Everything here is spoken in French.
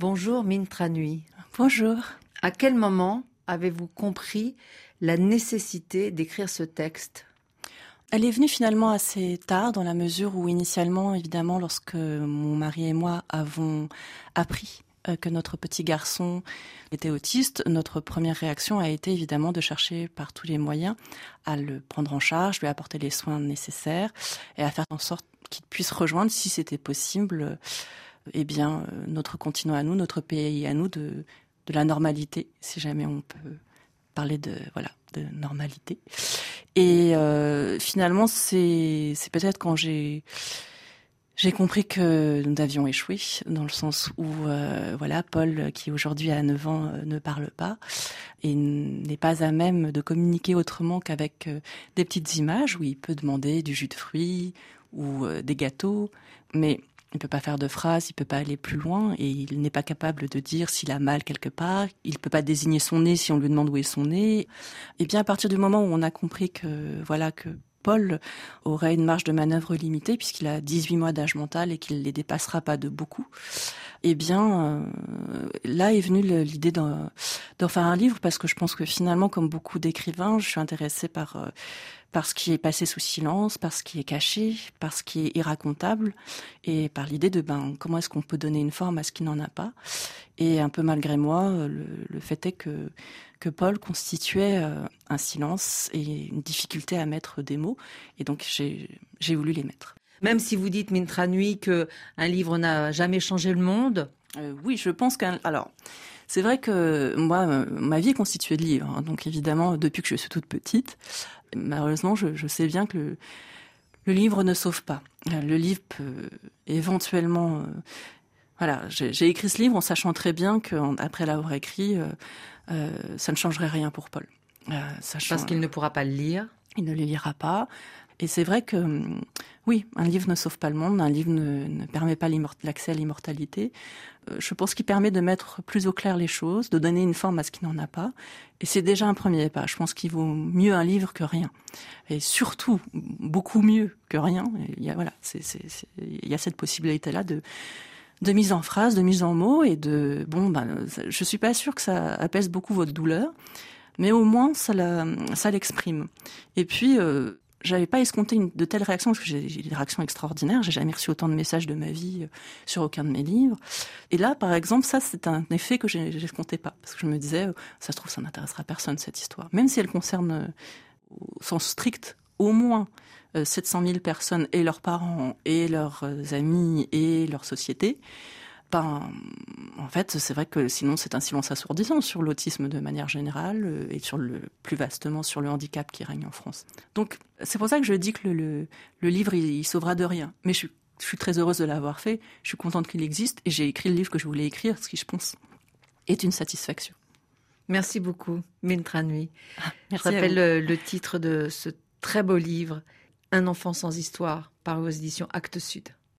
Bonjour Mintra Nui. Bonjour. À quel moment avez-vous compris la nécessité d'écrire ce texte? Elle est venue finalement assez tard dans la mesure où initialement, évidemment, lorsque mon mari et moi avons appris euh, que notre petit garçon était autiste, notre première réaction a été évidemment de chercher par tous les moyens à le prendre en charge, lui apporter les soins nécessaires et à faire en sorte qu'il puisse rejoindre, si c'était possible, eh bien, euh, notre continent à nous, notre pays à nous, de, de la normalité, si jamais on peut parler de voilà de normalité. Et euh, finalement, c'est peut-être quand j'ai j'ai compris que nous avions échoué, dans le sens où, euh, voilà, Paul, qui aujourd'hui a 9 ans, ne parle pas et n'est pas à même de communiquer autrement qu'avec des petites images où il peut demander du jus de fruits ou des gâteaux, mais il peut pas faire de phrases, il peut pas aller plus loin et il n'est pas capable de dire s'il a mal quelque part. Il peut pas désigner son nez si on lui demande où est son nez. Et bien à partir du moment où on a compris que voilà que Paul aurait une marge de manœuvre limitée puisqu'il a 18 mois d'âge mental et qu'il ne les dépassera pas de beaucoup. Eh bien, euh, là est venue l'idée d'en faire un livre parce que je pense que finalement, comme beaucoup d'écrivains, je suis intéressée par euh, par ce qui est passé sous silence, par ce qui est caché, par ce qui est irracontable, et par l'idée de ben comment est-ce qu'on peut donner une forme à ce qui n'en a pas. Et un peu malgré moi, le, le fait est que que Paul constituait euh, un silence et une difficulté à mettre des mots, et donc j'ai voulu les mettre. Même si vous dites Mintra Nuit que un livre n'a jamais changé le monde. Euh, oui, je pense qu'un alors. C'est vrai que moi, euh, ma vie est constituée de livres. Hein, donc évidemment, depuis que je suis toute petite, malheureusement, je, je sais bien que le, le, livre ne sauve pas. Le livre peut éventuellement... Euh, voilà, j'ai écrit ce livre en sachant très bien qu'après l'avoir écrit, euh, euh, ça ne changerait rien pour Paul. Euh, Parce qu'il ne pourra pas le lire Il ne le lira pas. Et c'est vrai que hum, oui, un livre ne sauve pas le monde, un livre ne, ne permet pas l'accès à l'immortalité. Euh, je pense qu'il permet de mettre plus au clair les choses, de donner une forme à ce qui n'en a pas. Et c'est déjà un premier pas. Je pense qu'il vaut mieux un livre que rien. Et surtout, beaucoup mieux que rien. il y a, voilà, c'est, il y a cette possibilité-là de, de mise en phrase, de mise en mots et de, bon, ben, je suis pas sûre que ça apaise beaucoup votre douleur mais au moins ça l'exprime. Et puis euh, j'avais pas escompté une, de telles réactions parce que j'ai des réactions extraordinaires. J'ai jamais reçu autant de messages de ma vie euh, sur aucun de mes livres. Et là, par exemple, ça c'est un effet que j'escomptais pas parce que je me disais, euh, ça se trouve, ça n'intéressera personne cette histoire, même si elle concerne euh, au sens strict au moins 700 000 personnes et leurs parents et leurs amis et leur société en fait, c'est vrai que sinon c'est un silence assourdissant sur l'autisme de manière générale euh, et sur le plus vastement sur le handicap qui règne en France. Donc c'est pour ça que je dis que le, le, livre il, sauvera de rien. Mais je suis, je suis très heureuse de l'avoir fait. Je suis contente qu'il existe et j'ai écrit le livre que je voulais écrire, ce qui je pense est une satisfaction. Merci beaucoup, Mintra Nuit. Ah, je rappelle le, le titre de ce très beau livre, Un enfant sans histoire, par aux éditions Actes Sud.